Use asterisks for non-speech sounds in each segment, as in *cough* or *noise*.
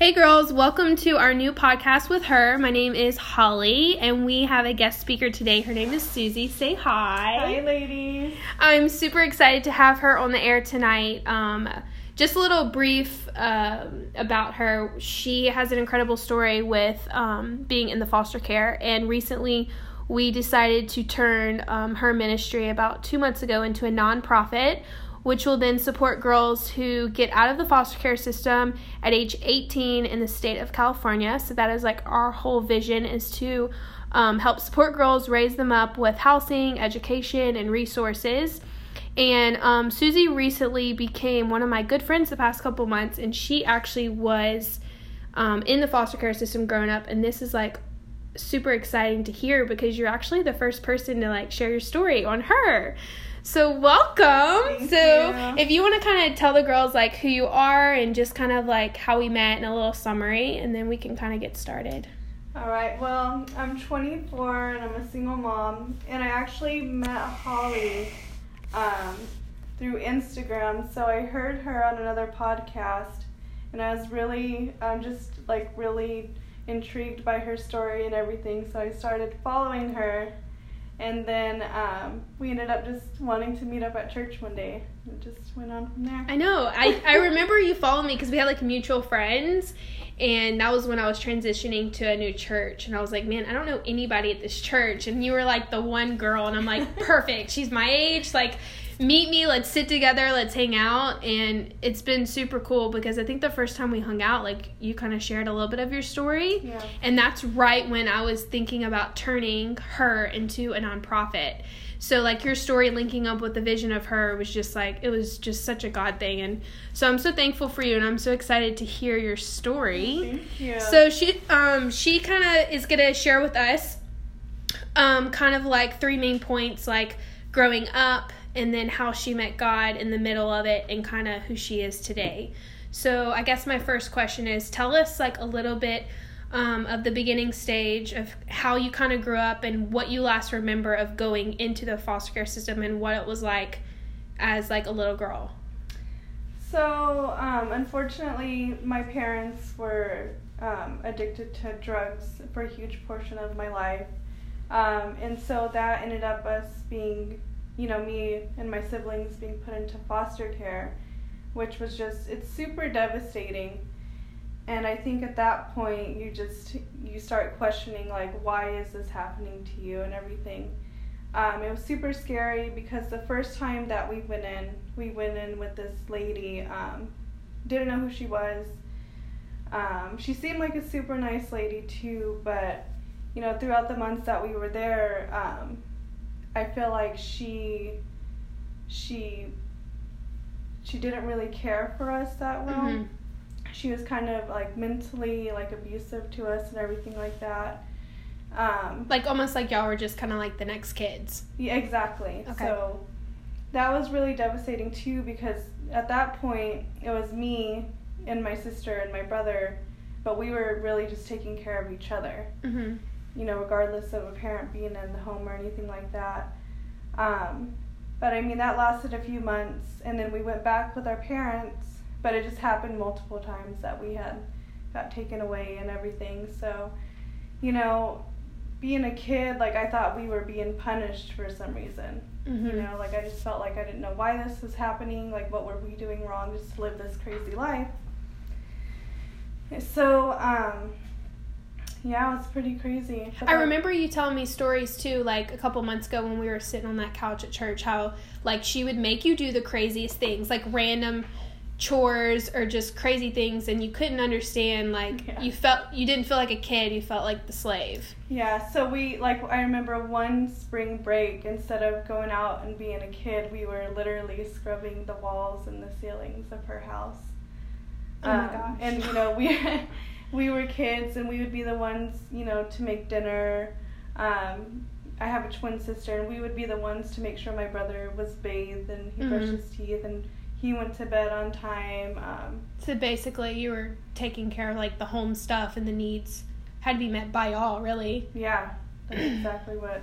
Hey girls, welcome to our new podcast with her. My name is Holly, and we have a guest speaker today. Her name is Susie. Say hi. Hi, ladies. I'm super excited to have her on the air tonight. Um, just a little brief um about her. She has an incredible story with um, being in the foster care, and recently we decided to turn um, her ministry about two months ago into a nonprofit which will then support girls who get out of the foster care system at age 18 in the state of California. So that is like our whole vision is to um, help support girls, raise them up with housing, education, and resources. And um, Susie recently became one of my good friends the past couple months, and she actually was um, in the foster care system growing up. And this is like super exciting to hear because you're actually the first person to like share your story on her. So welcome. Thank so you. if you want to kind of tell the girls like who you are and just kind of like how we met in a little summary, and then we can kind of get started. All right. Well, I'm 24 and I'm a single mom, and I actually met Holly um, through Instagram. So I heard her on another podcast, and I was really, um, just like really intrigued by her story and everything. So I started following her, and then um, we ended up just wanting to meet up at church one day. It just went on from there. I know. I I remember you followed me because we had like mutual friends. And that was when I was transitioning to a new church. And I was like, man, I don't know anybody at this church. And you were like the one girl. And I'm like, *laughs* perfect. She's my age. Like, meet me. Let's sit together. Let's hang out. And it's been super cool because I think the first time we hung out, like, you kind of shared a little bit of your story. Yeah. And that's right when I was thinking about turning her into a nonprofit. So like your story linking up with the vision of her was just like it was just such a God thing and so I'm so thankful for you and I'm so excited to hear your story. Thank you. So she um she kind of is going to share with us um kind of like three main points like growing up and then how she met God in the middle of it and kind of who she is today. So I guess my first question is tell us like a little bit um, of the beginning stage of how you kind of grew up and what you last remember of going into the foster care system and what it was like as like a little girl. So, um, unfortunately, my parents were um, addicted to drugs for a huge portion of my life. Um, and so that ended up us being, you know, me and my siblings being put into foster care, which was just, it's super devastating. And I think at that point, you just, you start questioning, like, why is this happening to you and everything. Um, it was super scary because the first time that we went in, we went in with this lady, um, didn't know who she was. Um, she seemed like a super nice lady too, but you know, throughout the months that we were there, um, I feel like she, she, she didn't really care for us that well. Mhm. She was kind of like mentally like abusive to us and everything like that. Um, Like almost like y'all were just kind of like the next kids. yeah, exactly. Okay. So that was really devastating too because at that point it was me and my sister and my brother, but we were really just taking care of each other, Mm-hmm. You know, regardless of a parent being in the home or anything like that. Um, but I mean, that lasted a few months and then we went back with our parents, but it just happened multiple times that we had got taken away and everything. So, you know, being a kid, like I thought we were being punished for some reason. Mm-hmm. You know, like I just felt like I didn't know why this was happening. Like, what were we doing wrong just to live this crazy life? So, um, yeah, it's pretty crazy. But I remember you telling me stories too, like a couple months ago when we were sitting on that couch at church, how like she would make you do the craziest things, like random chores or just crazy things, and you couldn't understand. Like Yeah. you felt you didn't feel like a kid, you felt like the slave. Yeah, so we like I remember one spring break instead of going out and being a kid, we were literally scrubbing the walls and the ceilings of her house. Oh my Um, gosh. And you know, we *laughs* we were kids and we would be the ones, you know, to make dinner. Um I have a twin sister and we would be the ones to make sure my brother was bathed and he brushed Mhm. his teeth and he went to bed on time. Um So basically, you were taking care of like the home stuff and the needs had to be met by all, really. Yeah, that's *clears throat* exactly what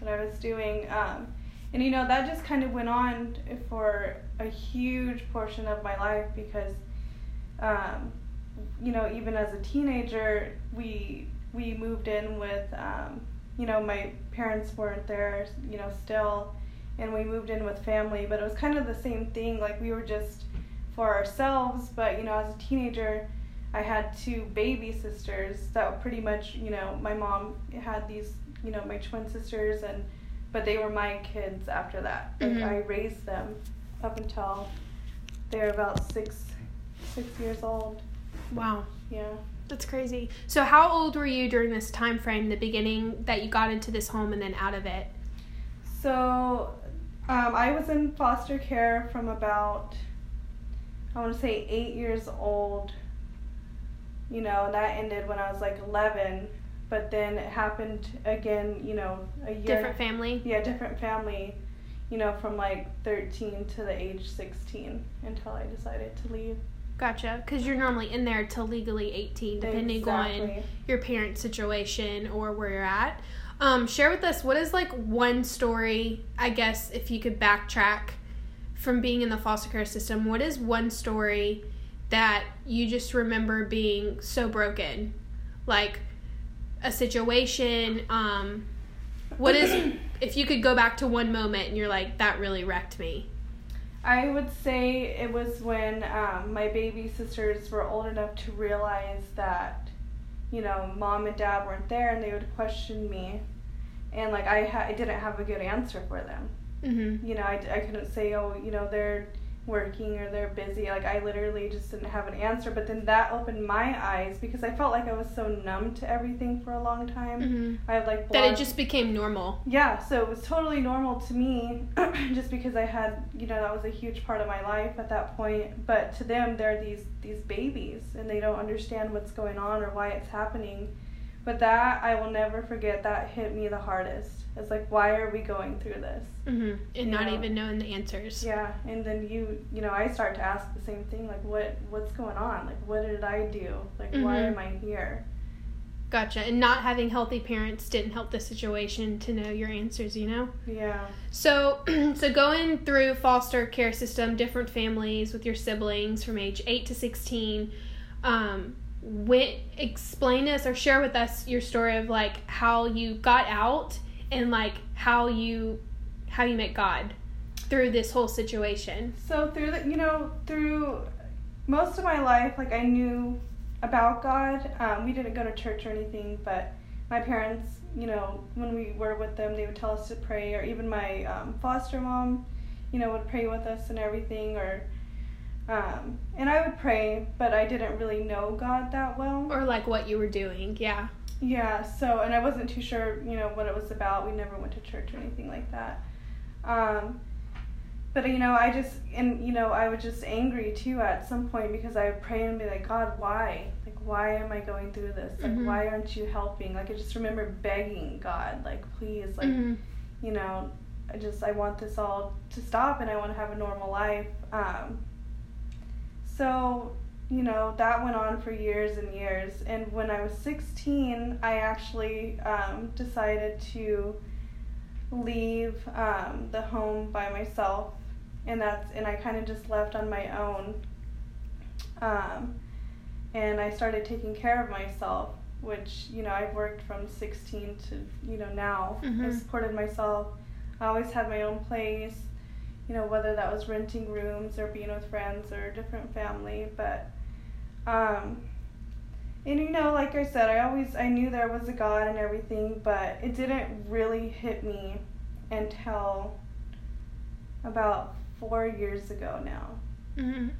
what I was doing. Um, and you know that just kind of went on for a huge portion of my life because um, you know, even as a teenager, we we moved in with, um, you know, my parents weren't there, you know, still, and we moved in with family. But it was kind of the same thing. Like we were just for ourselves, but you know, as a teenager, I had two baby sisters that were pretty much, you know, my mom had these, you know, my twin sisters, and but they were my kids after that. Like Mhm. I raised them up until they're about six six years old. Wow. Yeah. That's crazy. So how old were you during this time frame, the beginning that you got into this home and then out of it? So, um, I was in foster care from about, I want to say, eight years old. You know, and that ended when I was like 11. But then it happened again, you know, a year. Different family? Yeah, different family, you know, from like 13 to the age 16 until I decided to leave. Gotcha. Because you're normally in there till legally 18, depending on your parents' situation or where you're at. Um, share with us what is like one story, I guess, if you could backtrack from being in the foster care system, what is one story that you just remember being so broken? Like a situation, um, what is, if you could go back to one moment and you're like, that really wrecked me? I would say it was when um, my baby sisters were old enough to realize that, you know, mom and dad weren't there, and they would question me, and like I, ha- I didn't have a good answer for them. Mm-hmm. You know, I, I couldn't say, oh, you know, they're working or they're busy. Like I literally just didn't have an answer. But then that opened my eyes because I felt like I was so numb to everything for a long time. Mm-hmm. I had like That it just became normal. yeah, so it was totally normal to me *clears throat* just because I had, you know, that was a huge part of my life at that point. But to them, they're these these babies and they don't understand what's going on or why it's happening. But that I will never forget that hit me the hardest. It's like why are we going through this? Mm-hmm. And not Yeah. even knowing the answers. Yeah, and then you, you know, I start to ask the same thing like what what's going on? Like what did I do? Like why Mhm. am I here? Gotcha. And not having healthy parents didn't help the situation to know your answers, you know? Yeah. So *clears throat* so going through foster care system, different families with your siblings from age 8 to 16, um when explain us or share with us your story of like how you got out and like how you how you met God through this whole situation. So through the, you know, through most of my life, like I knew about God. Um, we didn't go to church or anything, but my parents, you know, when we were with them, they would tell us to pray, or even my um, foster mom, you know, would pray with us and everything, or. Um, and I would pray, but I didn't really know God that well. Or like what you were doing. Yeah. Yeah, so and I wasn't too sure, you know, what it was about. We never went to church or anything like that. Um, but you know, I just and you know, I was just angry too at some point because I would pray and be like, God, why? Like, why am I going through this? Like, Mhm. why aren't you helping? Like, I just remember begging God, like, please, like, Mhm. you know, I just I want this all to stop and I want to have a normal life. Um, so you know that went on for years and years. And when I was 16, I actually um, decided to leave um, the home by myself, and that's and I kind of just left on my own. Um, and I started taking care of myself, which you know I've worked from 16 to you know now. I Mhm. supported myself. I always had my own place, you know whether that was renting rooms or being with friends or different family, but um, and you know like I said, I always I knew there was a God and everything, but it didn't really hit me until about four years ago now Mhm.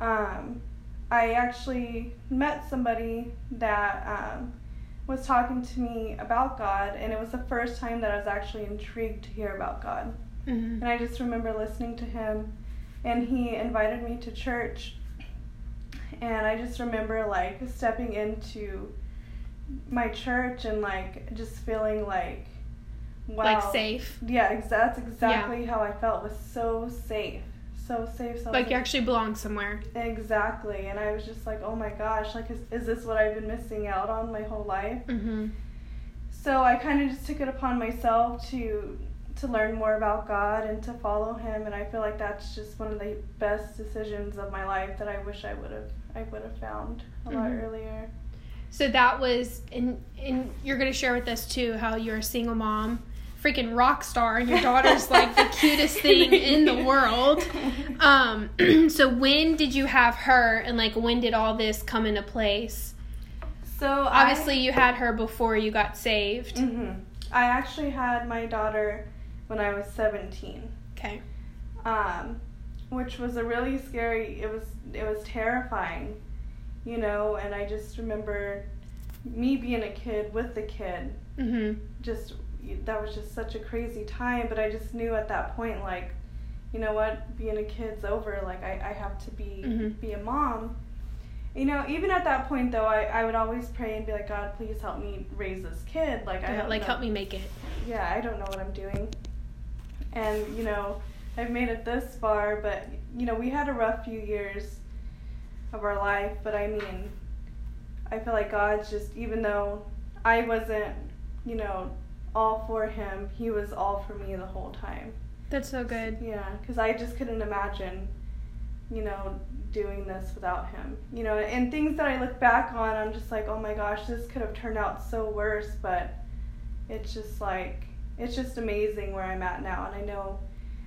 um, I actually met somebody that um, was talking to me about God, and it was the first time that I was actually intrigued to hear about God. Mhm. And I just remember listening to him, and he invited me to church. And I just remember like stepping into my church and like just feeling like, wow. Like safe. Yeah, ex- that's exactly how I felt. Was so safe, so safe. So Like you actually belong somewhere. Exactly, and I was just like, oh my gosh, like, is, is this what I've been missing out on my whole life? Mm-hmm. So I kind of just took it upon myself to, to learn more about God and to follow Him, and I feel like that's just one of the best decisions of my life that I wish I would have I would have found a lot Mhm. earlier. So that was, and and you're gonna share with us too how you're a single mom, freaking rock star, and your daughter's like the *laughs* cutest thing in the world. *laughs* Um, *clears throat* so when did you have her, and like when did all this come into place? So Obviously, you had her before you got saved. I, hmm I actually had my daughter when I was 17. Okay. um, which was a really scary. It was it was terrifying, you know. And I just remember me being a kid with the kid. Mhm. Just that was just such a crazy time. But I just knew at that point, like, you know what, being a kid's over. Like I, I have to be Mhm. be a mom. You know, even at that point though, I, I would always pray and be like, God, please help me raise this kid. Like I Yeah, like know help me make it. yeah, I don't know what I'm doing. And, you know, I've made it this far, but, you know, we had a rough few years of our life, but I mean, I feel like God's just, even though I wasn't, you know, all for Him, He was all for me the whole time. That's so good. Yeah, because I just couldn't imagine, you know, doing this without him. You know, and things that I look back on, I'm just like, oh my gosh, this could have turned out so worse, but it's just like, it's just amazing where I'm at now, and I know,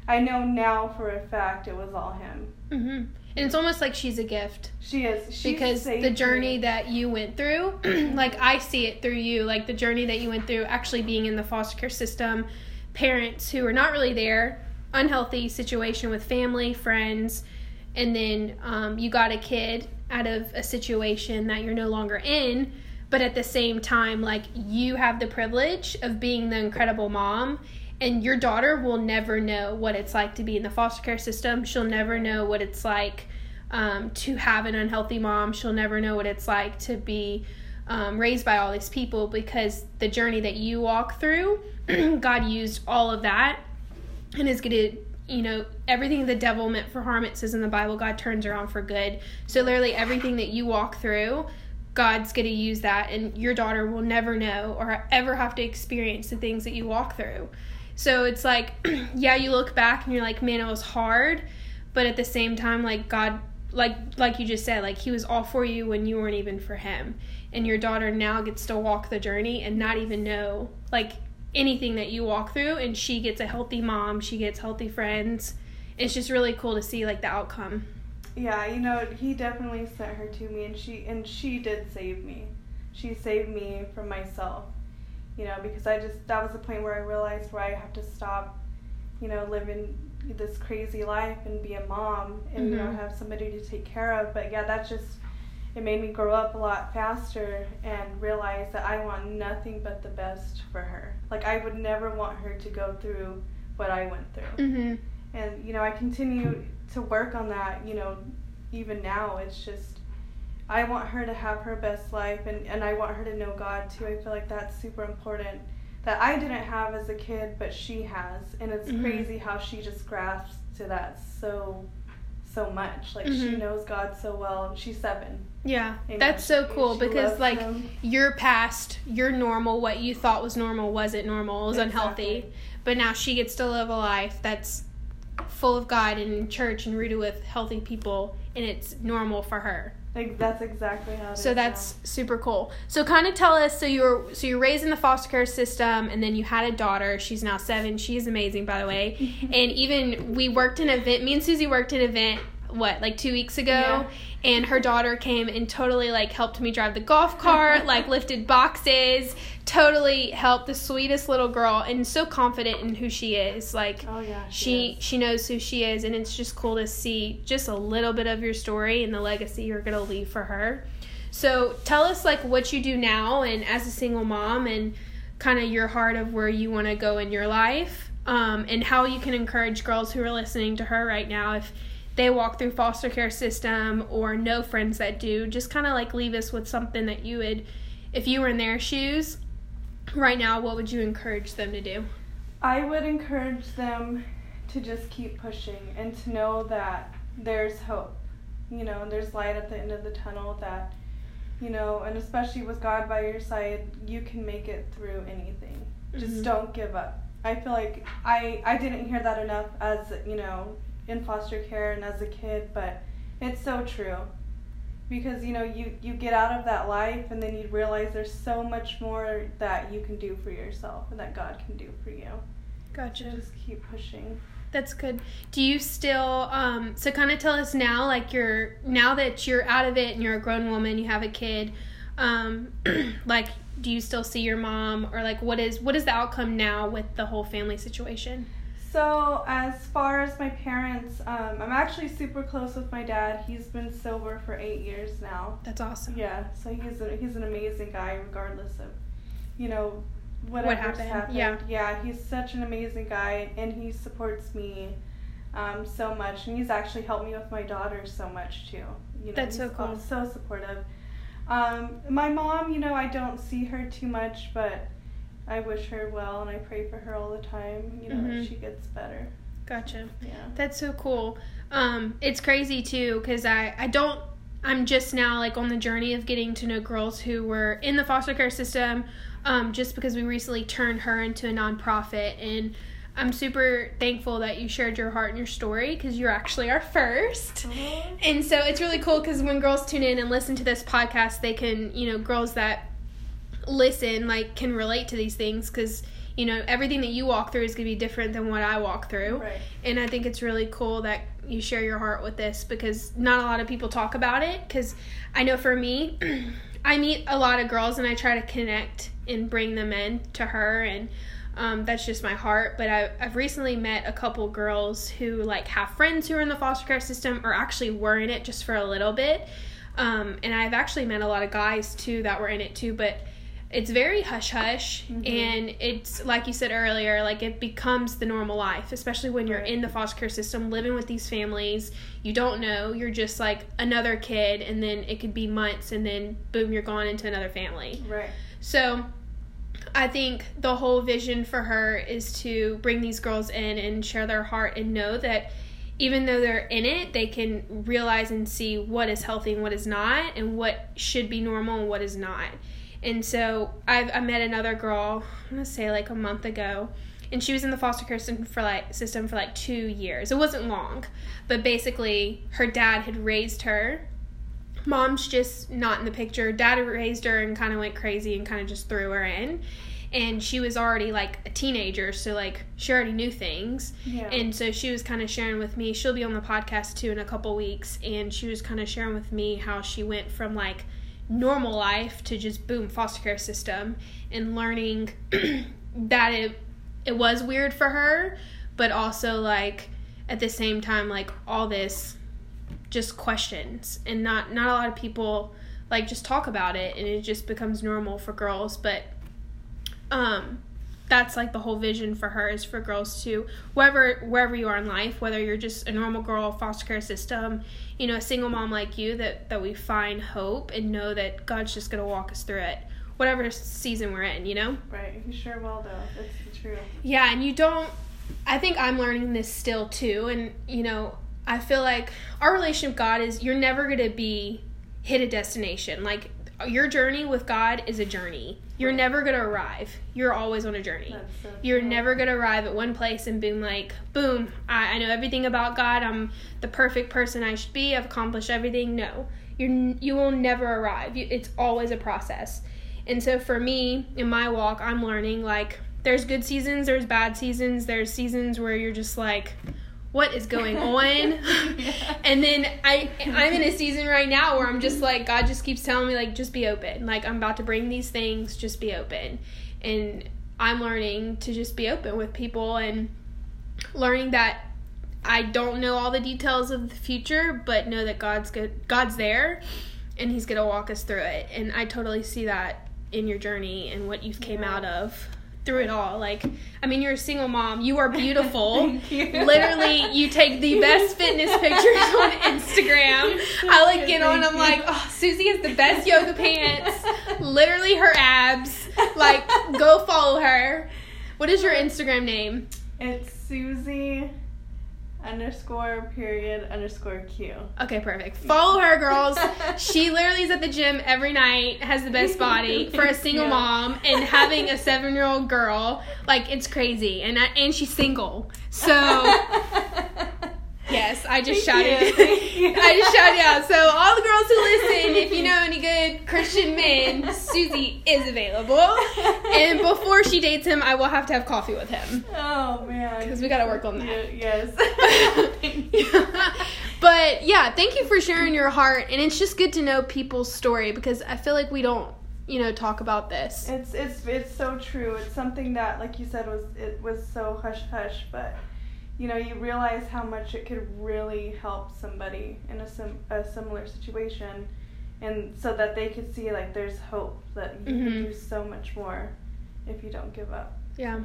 I know now for a fact it was all him. Mm-hmm. And it's almost like she's a gift. She is she because the journey me. that you went through *clears throat* like i see it through you like the journey that you went through actually being in the foster care system parents who are not really there unhealthy situation with family friends and then um, you got a kid out of a situation that you're no longer in but at the same time like you have the privilege of being the incredible mom and your daughter will never know what it's like to be in the foster care system she'll never know what it's like um, to have an unhealthy mom. She'll never know what it's like to be um, raised by all these people because the journey that you walk through, *clears throat* God used all of that and is going to, you know, everything the devil meant for harm, it says in the Bible, God turns around for good. So literally everything that you walk through, God's going to use that, and your daughter will never know or ever have to experience the things that you walk through. So it's like, *clears throat* yeah, you look back and you're like, man, it was hard, but at the same time, like God like like you just said like he was all for you when you weren't even for him. And your daughter now gets to walk the journey and not even know like anything that you walk through and she gets a healthy mom she gets healthy friends. It's just really cool to see like the outcome Yeah, you know, he definitely sent her to me, and she and she did save me. She saved me from myself, you know, because I just that was the point where I realized where I have to stop, you know, living this crazy life and be a mom and you know have somebody to take care of. But yeah, that just it made me grow up a lot faster and realize that I want nothing but the best for her. Like I would never want her to go through what I went through mm-hmm. and you know i continue to work on that you know even now it's just i want her to have her best life and, and i want her to know god too i feel like that's super important that i didn't have as a kid but she has and it's Mhm. crazy how she just grasps to that so so much like she Mhm. knows god so well she's seven yeah that's so cool she because like him. your past your normal what you thought was normal wasn't normal it was unhealthy but now she gets to live a life that's full of god and in church and rooted with healthy people and it's normal for her. Like that's exactly how it so that's super cool. So kind of tell us so you were so you were raised in the foster care system and then you had a daughter. She's now seven. She's amazing by the way. *laughs* And even we worked an event me and susie worked an event what like two weeks ago Yeah. and her daughter came and totally like helped me drive the golf cart *laughs* like lifted boxes totally helped the sweetest little girl and so confident in who she is like oh yeah she is. she knows who she is and it's just cool to see just a little bit of your story and the legacy you're going to leave for her so tell us like what you do now and as a single mom and kind of your heart of where you want to go in your life um, and how you can encourage girls who are listening to her right now if they walk through foster care system or know friends that do just kind of like leave us with something that you would if you were in their shoes right now what would you encourage them to do I would encourage them to just keep pushing and to know that there's hope. You know, and there's light at the end of the tunnel that, you know, and especially with God by your side, you can make it through anything. Mhm. Just don't give up. I feel like I I didn't hear that enough as you know in foster care and as a kid, but it's so true. Because you know you you get out of that life and then you realize there's so much more that you can do for yourself and that God can do for you. Gotcha. Just keep pushing. That's good. Do you still um so kind of tell us now like you're now that you're out of it and you're a grown woman, you have a kid, um *clears throat* like do you still see your mom or like what is what is the outcome now with the whole family situation? So as far as my parents, um, I'm actually super close with my dad. He's been sober for eight years now. That's awesome. Yeah, so he's a, he's an amazing guy, regardless of, you know, whatever's What happened, happened. yeah. yeah, he's such an amazing guy, and he supports me, um, so much, and he's actually helped me with my daughter so much too. You know, That's so cool. So supportive. Um, my mom, you know, I don't see her too much, but I wish her well, and I pray for her all the time. You know, Mhm. she gets better. Gotcha. Yeah. That's so cool. Um, it's crazy too because I I don't. I'm just now like on the journey of getting to know girls who were in the foster care system, um, just because we recently turned her into a nonprofit, and I'm super thankful that you shared your heart and your story because you're actually our first. And so it's really cool because when girls tune in and listen to this podcast, they can, you know, girls that listen like can relate to these things because you know everything that you walk through is going to be different than what I walk through. Right. And I think it's really cool that you share your heart with this because not a lot of people talk about it. Because I know for me, *clears throat* I meet a lot of girls and I try to connect and bring them in to her, and um, that's just my heart. But I, I've recently met a couple girls who like have friends who are in the foster care system or actually were in it just for a little bit. Um, and I've actually met a lot of guys too that were in it too, but it's very hush hush mm-hmm. and it's like you said earlier like it becomes the normal life especially when you're in the foster care system living with these families you don't know you're just like another kid and then it could be months and then boom you're gone into another family Right. so I think the whole vision for her is to bring these girls in and share their heart and know that even though they're in it, they can realize and see what is healthy and what is not, and what should be normal and what is not. And so I've, I met another girl, I'm gonna say like a month ago, and she was in the foster care system for like system for like two years. It wasn't long, but basically her dad had raised her mom's just not in the picture. Dad raised her and kind of went crazy and kind of just threw her in. And she was already like a teenager, so like she already knew things. Yeah. And so she was kind of sharing with me. She'll be on the podcast too in a couple weeks. And she was kind of sharing with me how she went from like normal life to just boom, foster care system and learning *clears throat* that it, it was weird for her, but also like at the same time, like all this just questions and not not a lot of people like just talk about it and it just becomes normal for girls but um that's like the whole vision for her is for girls to wherever wherever you are in life whether you're just a normal girl foster care system you know a single mom like you that that we find hope and know that god's just going to walk us through it whatever season we're in you know Right. You sure will though. That's the truth. yeah, and you don't. I think I'm learning this still too, and you know, I feel like our relationship with God is you're never gonna be hit a destination. Like your journey with God is a journey. You're Right. never gonna arrive. You're always on a journey. So You're true. never gonna arrive at one place and boom, like boom, I, I know everything about God. I'm the perfect person I should be. I've accomplished everything. No, you you will never arrive. You, it's always a process. And so for me in my walk, I'm learning like there's good seasons, there's bad seasons, there's seasons where you're just like, what is going *laughs* on? and then I I'm in a season right now where I'm just like God just keeps telling me like just be open. Like I'm about to bring these things, just be open. And I'm learning to just be open with people and learning that I don't know all the details of the future, but know that God's good God's there and he's going to walk us through it. And I totally see that in your journey and what you've came Yeah. out of through it all. Like I mean, you're a single mom. You are *laughs* beautiful. Thank you. Literally, you take the best *laughs* fitness pictures on Instagram. I like get on. I'm like, oh, Susie has the best yoga pants. Literally, her abs. Like, go follow her. What is your *laughs* Instagram name? It's Susie underscore period underscore Q. Okay, perfect. Follow her, girls. *laughs* she literally is at the gym every night, has the best body *laughs* for a single mom, and having a seven year old girl. Like, it's crazy. And, I, and she's single. So, *laughs* yes, I just Thank shouted. you, *laughs* thank you. I just shouted out. So, all the girls who listen, if you know any good Christian men, Susie is available. And before she dates him, I will have to have coffee with him. oh man. Because we got to work on that. Yes. *laughs* *laughs* But yeah, thank you for sharing your heart, and it's just good to know people's story because I feel like we don't, you know, talk about this. It's it's it's so true. It's something that, like you said, was it was so hush hush, but you know you realize how much it could really help somebody in a sim- a similar situation, and so that they could see like there's hope that you Mhm. can do so much more if you don't give up. Yeah.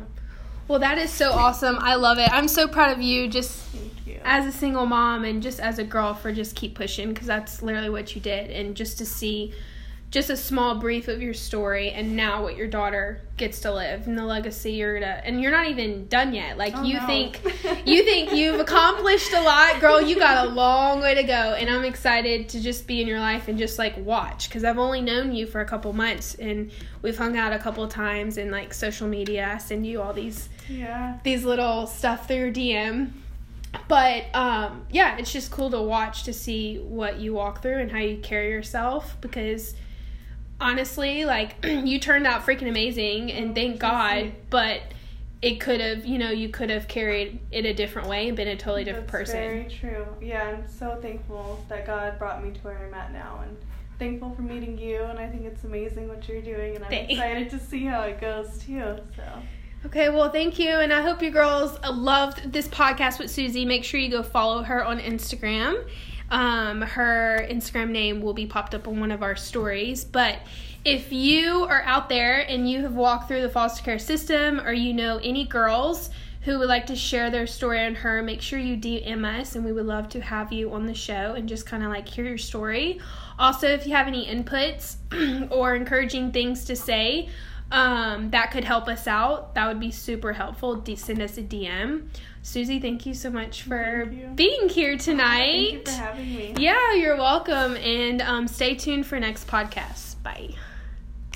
Well, that is so awesome. I love it. I'm so proud of you, just you. as a single mom and just as a girl, for just keep pushing because that's literally what you did, and just to see. Just a small brief of your story, and now what your daughter gets to live, and the legacy you're gonna, and you're not even done yet. Like Oh, you no. think, *laughs* you think you've accomplished a lot, girl. You got a long way to go, and I'm excited to just be in your life and just like watch because I've only known you for a couple months, and we've hung out a couple times in like social media. I send you all these yeah. these little stuff through your DM. But um, yeah, it's just cool to watch to see what you walk through and how you carry yourself because honestly, like *clears throat* you turned out freaking amazing and oh, thank God, but it could have, you know, you could have carried it a different way and been a totally different That's person. Very true. Yeah, I'm so thankful that God brought me to where I'm at now, and thankful for meeting you. And I think it's amazing what you're doing, and I'm Thanks. excited to see how it goes too. So Okay, well, thank you. And I hope you girls loved this podcast with Susie. Make sure you go follow her on Instagram. Um, her Instagram name will be popped up on one of our stories. But if you are out there and you have walked through the foster care system or you know any girls who would like to share their story on her, make sure you DM us and we would love to have you on the show and just kind of like hear your story. Also, if you have any inputs *clears throat* or encouraging things to say, um, that could help us out. That would be super helpful. Send us a DM. Susie, thank you so much for being here tonight. thank you for having me. Yeah, you're welcome. And um, stay tuned for next podcast. Bye.